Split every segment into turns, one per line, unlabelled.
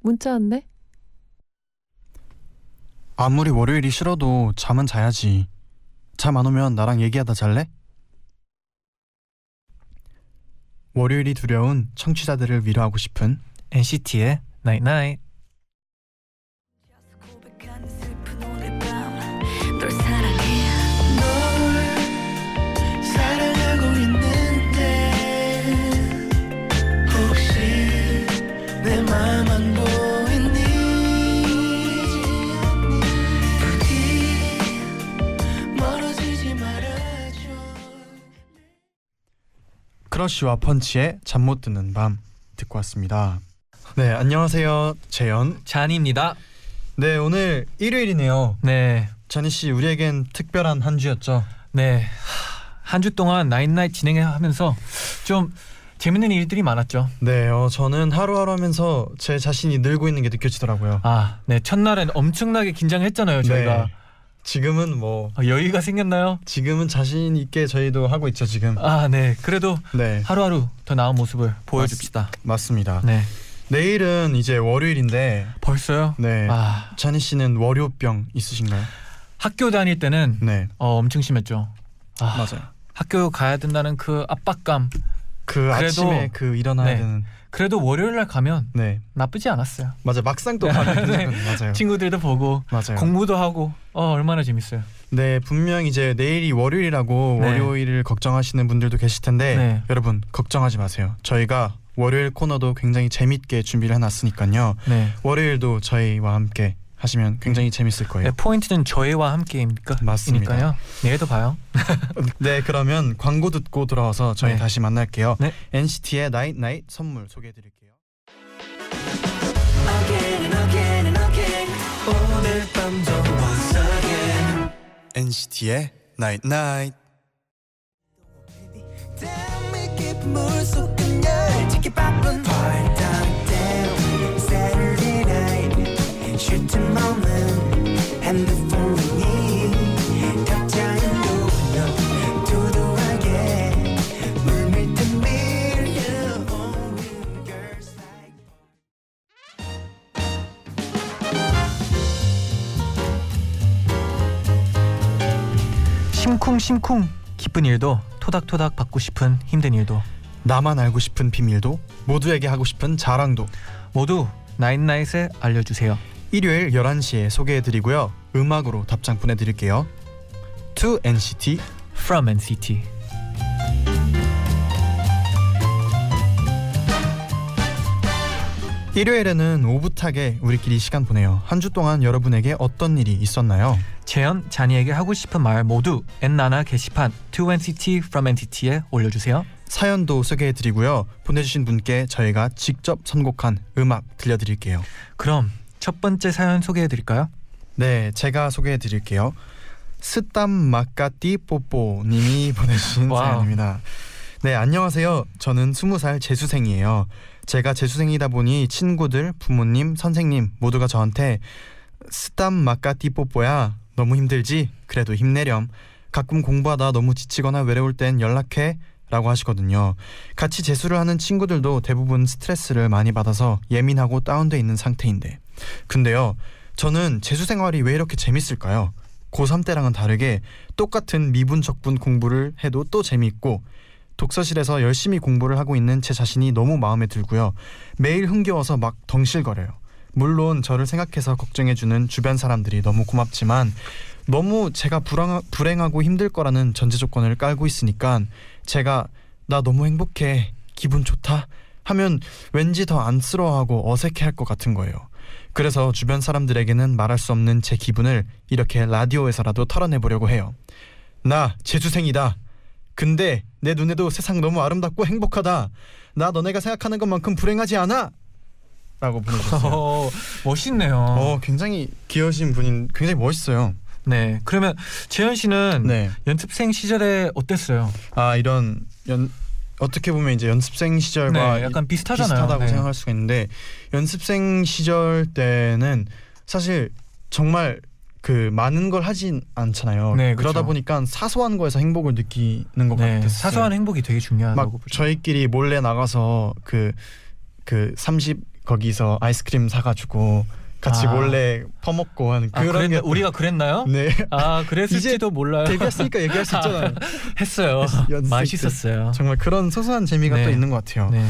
문자 왔네.
아무리 월요일이 싫어도 잠은 자야지. 잠 안 오면 나랑 얘기하다 잘래? 월요일이 두려운 청취자들을 위로하고 싶은
NCT의.
고백
크러쉬와 펀치의 잠 못 드는 밤 듣고 왔습니다. 네, 안녕하세요. 재현.
쟈니입니다.
네, 오늘 일요일이네요.
네.
쟈니 씨, 우리에겐 특별한 한 주였죠.
네. 한 주 동안 나인 나잇 진행하면서 좀 재밌는 일들이 많았죠.
네, 어, 저는 하루하루 하면서 제 자신이 늘고 있는 게 느껴지더라고요.
아, 네. 첫날엔 엄청나게 긴장했잖아요, 저희가.
네. 지금은 뭐
아, 여유가 생겼나요?
지금은 자신 있게 저희도 하고 있죠, 지금.
아, 네. 그래도
네,
하루하루 더 나은 모습을 보여줍시다.
맞 습니다.
네.
내일은 이제 월요일인데
벌써요?
네.
아,
찬희 씨는 월요병 있으신가요?
학교 다닐 때는
네,
어, 엄청 심했죠. 아,
맞아요.
학교 가야 된다는 그 압박감.
그 아침에 그 일어나야
네.
되는
그래도 월요일 날 가면
네,
나쁘지 않았어요.
맞아. 막상 또 가면
네.
맞아요.
친구들도 보고
맞아요.
공부도 하고 어 얼마나 재밌어요.
네, 분명 이제 내일이 월요일이라고
네.
월요일을 걱정하시는 분들도 계실 텐데
네.
여러분 걱정하지 마세요. 저희가 월요일 코너도 굉장히 재밌게 준비를 해놨으니까요.
네.
월요일도 저희와 함께 하시면 굉장히 재밌을 거예요.
네, 포인트는 저희와 함께입니까?
맞습니다.
내일도 봐요.
네, 그러면 광고 듣고 돌아와서 저희
네.
다시 만날게요.
네.
NCT의 나잇 선물 소개해 드릴게요.
Again and again and
심쿵심쿵. 기쁜 일도 토닥토닥 받고 싶은 힘든 일도.
나만 알고 싶은 비밀도 모두에게 하고 싶은 자랑도.
모두 나인나잇에 알려주세요.
일요일 11시에 소개해드리고요. 음악으로 답장 보내드릴게요. To NCT
From NCT.
일요일에는 오붓하게 우리끼리 시간 보내요. 한 주 동안 여러분에게 어떤 일이 있었나요?
재현, 잔이에게 하고 싶은 말 모두 엔나나 게시판 To NCT From NCT에 올려주세요.
사연도 소개해드리고요. 보내주신 분께 저희가 직접 선곡한 음악 들려드릴게요.
그럼 첫 번째 사연 소개해 드릴까요?
네, 제가 소개해 드릴게요. 스땀 마까띠 뽀뽀 님이 보내주신. 사연입니다. 네, 안녕하세요. 저는 20살 재수생이에요. 제가 재수생이다 보니 친구들, 부모님, 선생님 모두가 저한테 스땀 마까띠 뽀뽀야 너무 힘들지? 그래도 힘내렴. 가끔 공부하다 너무 지치거나 외로울 땐 연락해 라고 하시거든요. 같이 재수를 하는 친구들도 대부분 스트레스를 많이 받아서 예민하고 다운돼 있는 상태인데 근데요 저는 재수 생활이 왜 이렇게 재밌을까요? 고3 때랑은 다르게 똑같은 미분 적분 공부를 해도 또 재미있고 독서실에서 열심히 공부를 하고 있는 제 자신이 너무 마음에 들고요. 매일 흥겨워서 막 덩실거려요. 물론 저를 생각해서 걱정해주는 주변 사람들이 너무 고맙지만 너무 제가 불황, 불행하고 힘들 거라는 전제 조건을 깔고 있으니까 제가 나 너무 행복해 기분 좋다 하면 왠지 더 안쓰러워하고 어색해할 것 같은 거예요. 그래서 주변 사람들에게는 말할 수 없는 제 기분을 이렇게 라디오에서라도 털어내보려고 해요. 나 재수생이다. 근데 내 눈에도 세상 너무 아름답고 행복하다. 나 너네가 생각하는 것만큼 불행하지 않아. 라고 보내주셨어요.
어, 멋있네요.
어, 굉장히 귀여우신 분인 굉장히 멋있어요.
네. 그러면 재현 씨는
네.
연습생 시절에 어땠어요?
아 이런 연 어떻게 보면 이제 연습생 시절과
네, 약간
이-
비슷하잖아요.
비슷하다고
네.
생각할 수가 있는데 연습생 시절 때는 사실 정말 그 많은 걸 하진 않잖아요.
네,
그러다
그렇죠.
보니까 사소한 거에서 행복을 느끼는 것
네,
같았어요.
사소한 행복이 되게 중요하다고 보죠.
저희끼리 몰래 나가서 그그30 거기서 아이스크림 사가지고 같이
아.
몰래 퍼먹고 하는
아,
그런
그랬나?
게
우리가 그랬나요?
네
아, 그랬을지도 몰라요.
데뷔했으니까 얘기할 수 있잖아요.
했어요. 맛있었어요.
정말 그런 소소한 재미가
네.
또 있는 것 같아요.
네,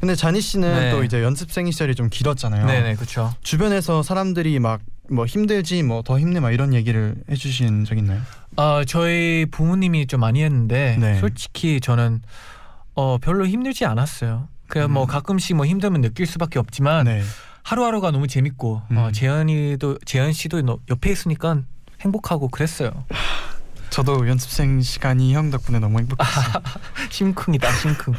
근데 자니 씨는
네.
또 이제 연습생 시절이 좀 길었잖아요.
네, 네, 그렇죠.
주변에서 사람들이 막 뭐 힘들지 뭐 더 힘내 막 이런 얘기를 해주신 적 있나요?
아, 저희 부모님이 좀 많이 했는데
네.
솔직히 저는 어 별로 힘들지 않았어요. 그냥 뭐
음.
가끔씩 뭐 힘들면 느낄 수밖에 없지만
네.
하루하루가 너무 재밌고
음.
어, 재현이도 재현 씨도 너- 옆에 있으니까 행복하고 그랬어요.
저도 연습생 시간이 형 덕분에 너무 행복했어요.
심쿵이다, 심쿵.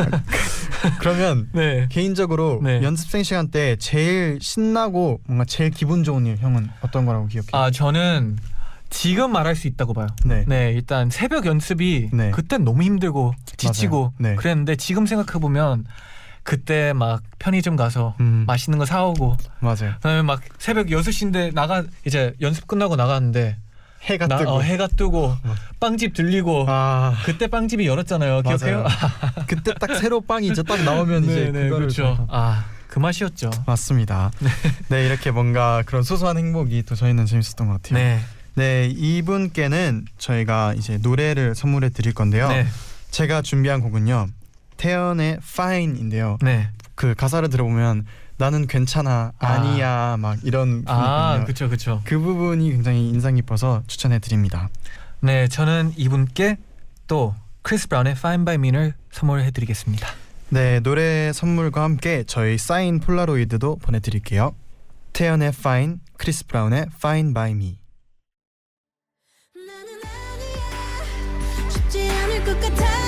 그러면
네.
개인적으로
네.
연습생 시간 때 제일 신나고 뭔가 제일 기분 좋은 일 형은 어떤 거라고 기억해요?
아 저는 지금 말할 수 있다고 봐요.
네.
네, 일단 새벽 연습이
네.
그땐 너무 힘들고 지치고.
네.
그랬는데 지금 생각해 보면 그때 막 편의점 가서
음,
맛있는 거 사오고
맞아요.
그다음에 막 새벽 6시인데 나가 이제 연습 끝나고 나갔는데
해가
나,
뜨고.
어, 해가 뜨고
어.
빵집 들리고
아
그때 빵집이 열었잖아요. 기억해요?
맞아요. 그때 딱 새로 빵이 이제 딱 나오면 이제
네, 네, 그렇죠.
또-
아, 그 맛이었죠.
맞습니다. 네. 이렇게 뭔가 그런 소소한 행복이 또 저희는 재밌었던 것 같아요.
네.
네 이분께는 저희가 이제 노래를 선물해 드릴 건데요.
네.
제가 준비한 곡은요 태연의 Fine인데요.
네.
그 가사를 들어보면 나는 괜찮아
아.
아니야 막 이런
아. 그렇죠. 그렇죠.
그 부분이 굉장히 인상 깊어서 추천해 드립니다.
네, 저는 이분께 또 크리스 브라운의 Fine by Me를 선물해 드리겠습니다.
네 노래 선물과 함께 저희 사인 폴라로이드도 보내드릴게요. 태연의 Fine, 크리스 브라운의 Fine by Me.
나는 아니야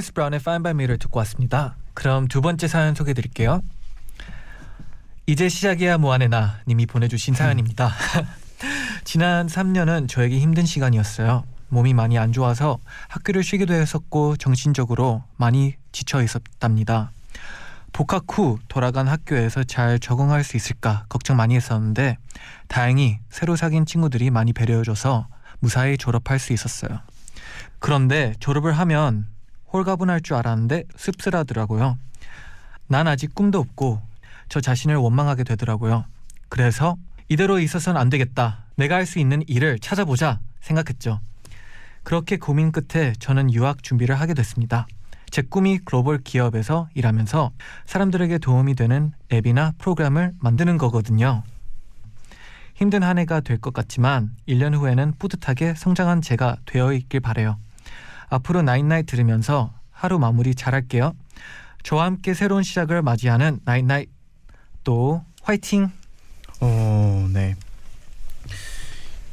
크리스 브라운의 Fine by Me를 듣고 왔습니다. 그럼 두 번째 사연 소개해 드릴게요. 이제 시작이야 뭐하네 나 님이 보내주신 사연입니다. 지난 3년은 저에게 힘든 시간이었어요. 몸이 많이 안 좋아서 학교를 쉬기도 했었고 정신적으로 많이 지쳐 있었답니다. 복학 후 돌아간 학교에서 잘 적응할 수 있을까 걱정 많이 했었는데 다행히 새로 사귄 친구들이 많이 배려해줘서 무사히 졸업할 수 있었어요. 그런데 졸업을 하면 홀가분할 줄 알았는데 씁쓸하더라고요. 난 아직 꿈도 없고 저 자신을 원망하게 되더라고요. 그래서 이대로 있어서는 안 되겠다. 내가 할 수 있는 일을 찾아보자 생각했죠. 그렇게 고민 끝에 저는 유학 준비를 하게 됐습니다. 제 꿈이 글로벌 기업에서 일하면서 사람들에게 도움이 되는 앱이나 프로그램을 만드는 거거든요. 힘든 한 해가 될 것 같지만 1년 후에는 뿌듯하게 성장한 제가 되어 있길 바래요. 앞으로 night night 들으면서 하루 마무리 잘할게요. 저와 함께 새로운 시작을 맞이하는 night night 또 화이팅!
어, 네.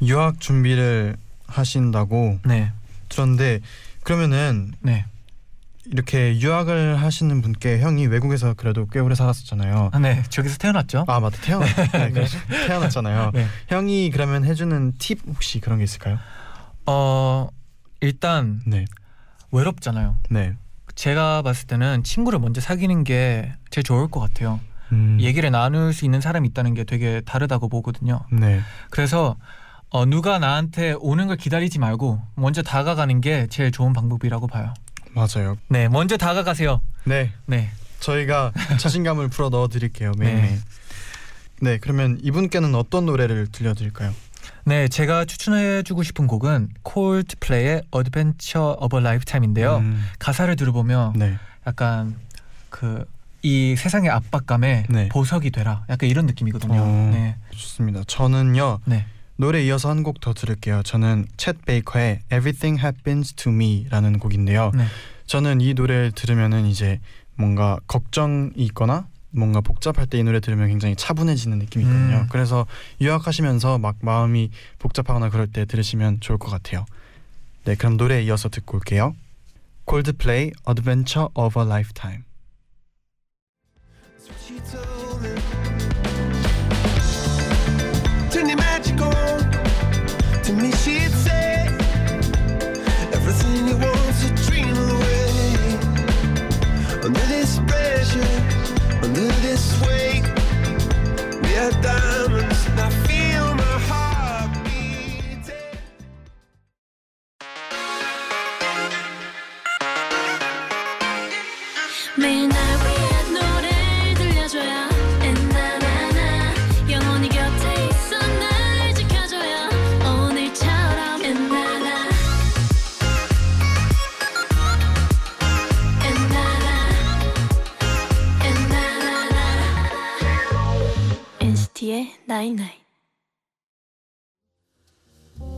유학 준비를 하신다고
네,
들었는데 그러면은
네.
이렇게 유학을 하시는 분께 형이 외국에서 그래도 꽤 오래 살았었잖아요.
아, 네. 저기서 태어났죠?
아 맞다 태어났 네, 그렇죠. 태어났잖아요.
네.
형이 그러면 해주는 팁 혹시 그런 게 있을까요?
어 일단
네,
외롭잖아요.
네,
제가 봤을 때는 친구를 먼저 사귀는 게 제일 좋을 것 같아요.
음.
얘기를 나눌 수 있는 사람이 있다는 게 되게 다르다고 보거든요.
네.
그래서 어, 누가 나한테 오는 걸 기다리지 말고 먼저 다가가는 게 제일 좋은 방법이라고 봐요.
맞아요.
네, 먼저 다가가세요.
네.
네,
저희가 자신감을 풀어 넣어 드릴게요. 매일.
네.
네. 네. 그러면 이분께는 어떤 노래를 들려 드릴까요?
네, 제가 추천해주고 싶은 곡은 콜드플레이의 Adventure of a Lifetime인데요.
음,
가사를 들어보면
네.
약간 그 이 세상의 압박감에
네.
보석이 되라. 약간 이런 느낌이거든요.
어.
네,
좋습니다. 저는요.
네.
노래 이어서 한 곡 더 들을게요. 저는 챗 베이커의 Everything Happens to Me라는 곡인데요.
네.
저는 이 노래를 들으면은 이제 뭔가 걱정이 있거나 뭔가 복잡할 때 이 노래 들으면 굉장히 차분해지는 느낌이 있거든요.
음.
그래서 유학하시면서 막 마음이 복잡하거나 그럴 때 들으시면 좋을 것 같아요. 네, 그럼 노래 이어서 듣고 올게요. 콜드플레이
she your magic on. To me, she'd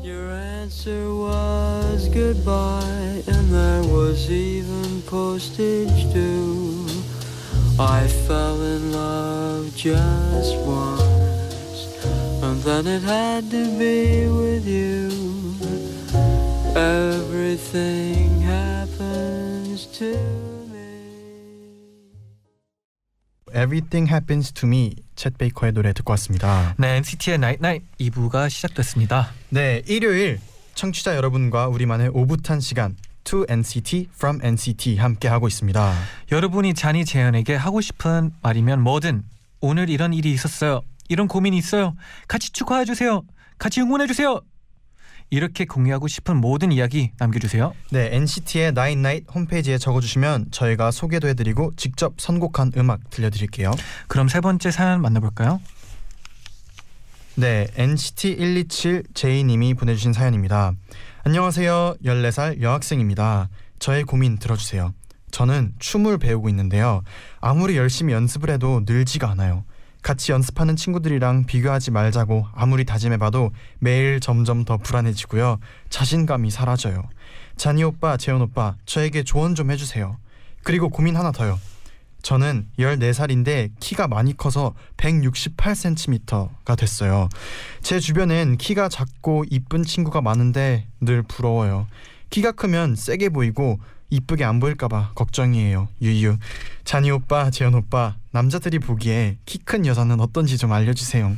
Your answer was goodbye, and there was even postage due. I fell in love just once, and then it had to be with you. Everything happens to
Everything Happens to Me 챗 베이커의 노래 듣고 왔습니다.
네, NCT의 Night Night 2부가 시작됐습니다.
네, 일요일 청취자 여러분과 우리만의 오붓한 시간 To NCT From NCT 함께 하고 있습니다.
여러분이 잔이 재현에게 하고 싶은 말이면 뭐든 오늘 이런 일이 있었어요. 이런 고민이 있어요. 같이 축하해 주세요. 같이 응원해 주세요. 이렇게 공유하고 싶은 모든 이야기 남겨주세요.
네, NCT의 Nine Night 홈페이지에 적어주시면 저희가 소개도 해드리고 직접 선곡한 음악 들려드릴게요.
그럼 세 번째 사연 만나볼까요?
네, NCT 127J님이 보내주신 사연입니다. 안녕하세요. 14살 여학생입니다. 저의 고민 들어주세요. 저는 춤을 배우고 있는데요. 아무리 열심히 연습을 해도 늘지가 않아요. 같이 연습하는 친구들이랑 비교하지 말자고 아무리 다짐해봐도 매일 점점 더 불안해지고요. 자신감이 사라져요. 자니 오빠, 재현 오빠, 저에게 조언 좀 해주세요. 그리고 고민 하나 더요. 저는 14살인데 키가 많이 커서 168cm가 됐어요. 제 주변엔 키가 작고 이쁜 친구가 많은데 늘 부러워요. 키가 크면 세게 보이고 이쁘게 안 보일까봐 걱정이에요. 유유. 자니 오빠, 재현 오빠, 남자들이 보기에 키 큰 여자는 어떤지 좀 알려주세요.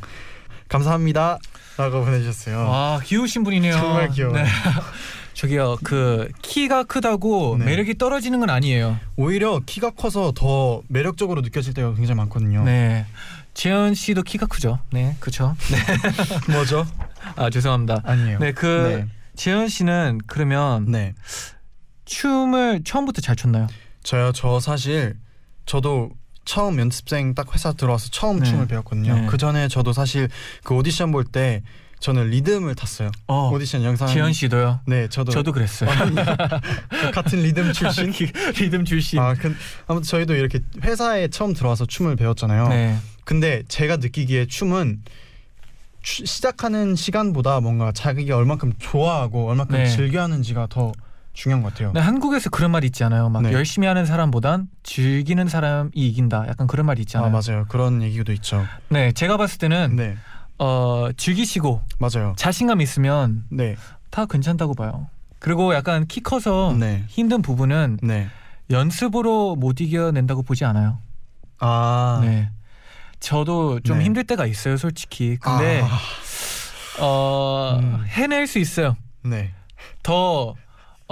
감사합니다. 라고 보내주셨어요.
와 귀여우신 분이네요.
정말 귀여워요.
네. 저기요 그 키가 크다고
네.
매력이 떨어지는 건 아니에요.
오히려 키가 커서 더 매력적으로 느껴질 때가 굉장히 많거든요.
네. 재현 씨도 키가 크죠. 네, 그렇죠. 네.
뭐죠?
아 죄송합니다.
아니에요.
네, 그
네.
재현 씨는 그러면
네.
춤을 처음부터 잘 췄나요?
저요. 저 사실 저도 처음 연습생 딱 회사 들어와서 처음
네.
춤을 배웠거든요.
네.
그 전에 저도 사실 그 오디션 볼 때 저는 리듬을 탔어요.
어,
오디션 영상.
재현 씨도요.
네, 저도.
저도 그랬어요.
같은 리듬 출신.
리듬 출신.
아, 그, 아무튼 저희도 이렇게 회사에 처음 들어와서 춤을 배웠잖아요.
네.
근데 제가 느끼기에 춤은 추- 시작하는 시간보다 뭔가 자기가 얼만큼 좋아하고 얼만큼
네.
즐겨하는지가 더 중요한 것 같아요.
네, 한국에서 그런 말 있지 않아요? 막
네.
열심히 하는 사람보단 즐기는 사람이 이긴다. 약간 그런
아
있잖아요.
맞아요. 그런 얘기도 있죠.
네, 제가 봤을 때는
네,
어, 즐기시고
맞아요.
자신감 있으면
네,
다 괜찮다고 봐요. 그리고 약간 키 커서
네,
힘든 부분은
네.
연습으로 못 이겨낸다고 보지 않아요.
아,
네. 저도 좀
네.
힘들 때가 있어요, 솔직히. 근데
아,
어,
음.
해낼 수 있어요.
네.
더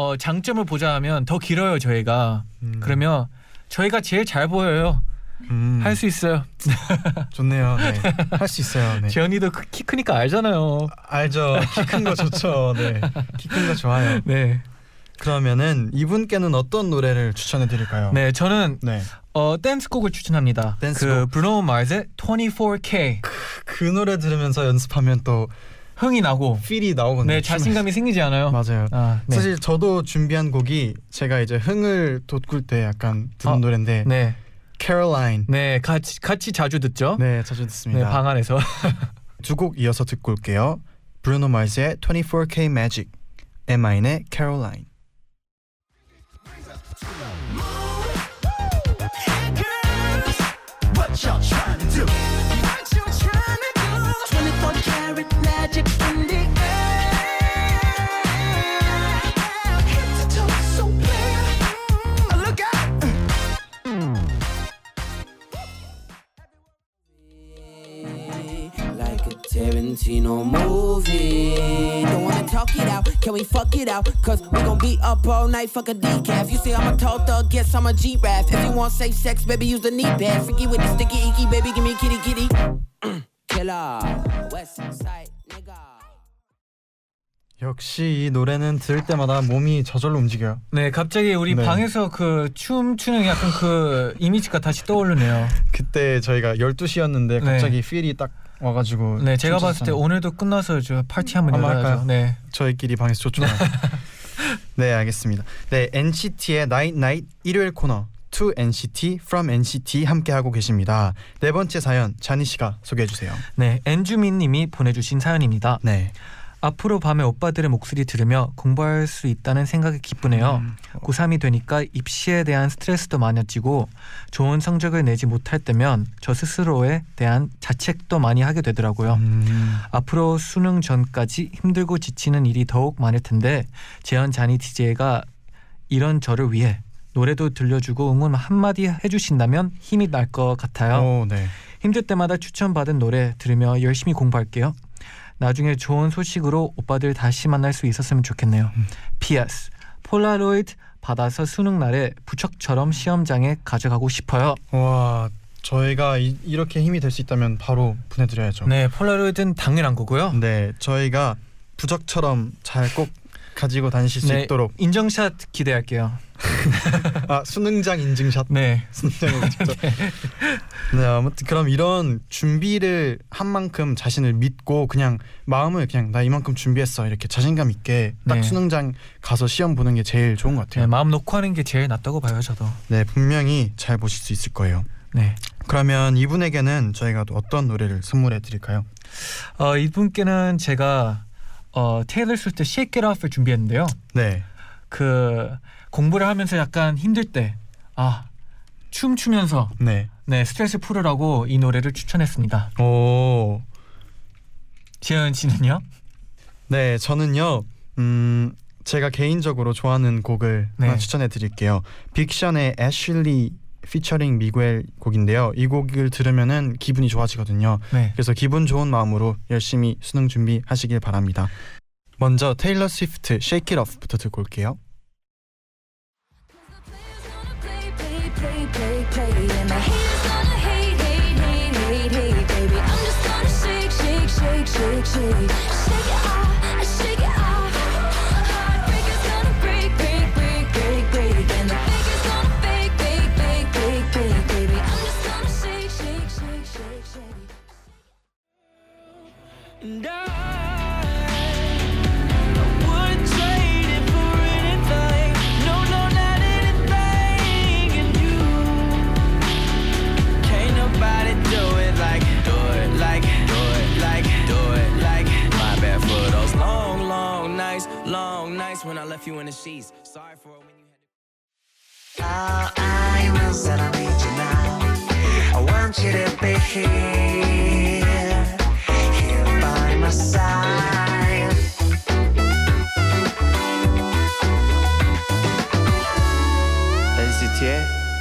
어, 장점을 보자 하면 더 길어요, 저희가.
음.
그러면 저희가 제일 잘 보여요.
음,
할수 있어요.
좋네요. 네. 할 수 있어요. 네.
재현이도 크- 키 크니까 알잖아요.
알죠. 키 큰 거 좋죠. 네. 키 큰 거 좋아요.
네.
그러면은 이분께는 어떤 노래를 추천해 드릴까요?
네, 저는
네.
어 댄스곡을 추천합니다. 그
댄스곡.
브루노 마스의 24K
그 노래 들으면서 연습하면 또
흥이 나고
feel이 나오거든요.
네, 자신감이 생기지 않아요?
맞아요.
아, 네.
사실 저도 준비한 곡이 제가 이제 흥을 돋굴 때 약간 듣는
어,
노래인데
네.
Caroline.
네, 같이 같이 자주 듣죠?
네, 자주
네,
듣습니다.
방 안에서.
두 곡 이어서 듣고 올게요. 브루노 마스의 24K Magic, M.I.의 Caroline.
We fuck it out? Cause we gon' be up all night, fuck a decaf. You say I'm a tall thug, guess I'm a G-Rap. If you want safe sex, baby, use the knee pad. Freaky with the sticky icky, baby, give me kitty kitty. Killer, West Side nigga.
역시 이 노래는 들을 때마다 몸이 저절로 움직여요.
네, 갑자기 우리
네.
방에서 그 춤 추는 약간 그 이미지가 다시 떠오르네요.
그때 저희가 12시였는데
네.
갑자기 필이 딱 와가지고
네, 제가 봤을 때
춤췄잖아요.
오늘도 끝나서 저 파티 한번
한번
열어야죠. 네.
저희끼리 방에서 좋죠. 네, 알겠습니다. 네, NCT의 Night Night 일요일 코너 To NCT From NCT 함께 하고 계십니다. 네 번째 사연 자니 씨가 소개해 주세요.
네, 엔주민 님이 보내 주신 사연입니다.
네.
앞으로 밤에 오빠들의 목소리 들으며 공부할 수 있다는 생각이 기쁘네요.
음.
고3이 되니까 입시에 대한 스트레스도 많아지고 좋은 성적을 내지 못할 때면 저 스스로에 대한 자책도 많이 하게 되더라고요.
음.
앞으로 수능 전까지 힘들고 지치는 일이 더욱 많을 텐데 재현 자니 DJ가 이런 저를 위해 노래도 들려주고 응원 한마디 해주신다면 힘이 날 것 같아요.
오, 네.
힘들 때마다 추천받은 노래 들으며 열심히 공부할게요. 나중에 좋은 소식으로 오빠들 다시 만날 수 있었으면 좋겠네요. P.S. 폴라로이드 받아서 수능 날에 부척처럼 시험장에 가져가고 싶어요.
와, 저희가 이, 이렇게 힘이 될 수 있다면 바로 보내드려야죠.
네, 폴라로이드는 당연한 거고요.
네, 저희가 부적처럼 잘 꼭 가지고 다니실 수
네,
있도록
인정샷 기대할게요.
아 수능장 인증샷
네,
수능장으로 직접 네 아무튼 그럼 이런 준비를 한 만큼 자신을 믿고 그냥 마음을 그냥 나 이만큼 준비했어 이렇게 자신감 있게 딱
네.
수능장 가서 시험 보는 게 제일 좋은 것
네,
같아요.
마음 놓고 하는 게 제일 낫다고 봐요, 저도.
네 분명히 잘 보실 수 있을 거예요.
네,
그러면 이분에게는 저희가 또 어떤 노래를 선물해 드릴까요?
어, 이분께는 제가 어, 테일러 스위프트 Shake It Off을 준비했는데요.
네.
그 공부를 하면서 약간 힘들 때, 아 춤추면서
네.
네 스트레스 풀으라고 이 노래를 추천했습니다.
오.
재현 씨는요?
네, 저는요. 음, 제가 개인적으로 좋아하는 곡을
네.
하나 추천해 드릴게요. 빅 션의 Ashley featuring 미구엘 곡인데요. 이 곡을 들으면은 기분이 좋아지거든요.
네.
그래서 기분 좋은 마음으로 열심히 수능 준비하시길 바랍니다. 먼저 테일러 스위프트 Shake It Off부터 듣고 올게요.
And the haters gonna hate, hate, hate, hate, hate, baby. I'm just gonna shake, shake, shake, shake, shake, shake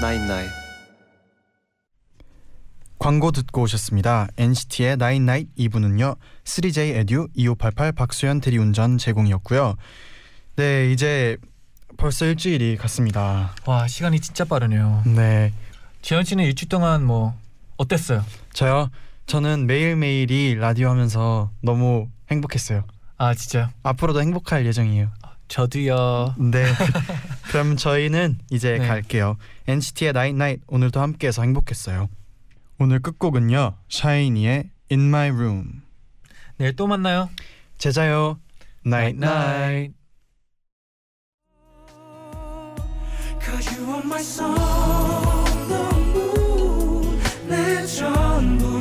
Nine.
광고 듣고 오셨습니다. NCT의 Nine Night 2부는요. 3J 에듀 2588 박수현 대리운전 제공이었고요. 네, 이제 벌써 일주일이 갔습니다.
와 시간이 진짜 빠르네요.
네.
지현 씨는 일주일 동안 뭐 어땠어요?
저요. 저는 매일매일이 라디오 하면서 너무 행복했어요.
아 진짜요?
앞으로도 행복할 예정이에요.
저도요.
네. 그럼 저희는 이제
네.
갈게요. NCT의 Night Night 오늘도 함께해서 행복했어요. 오늘 끝곡은요. 샤이니의 In My Room.
내일 또 만나요.
제자요. Night Night.
Cause you are my soul cuando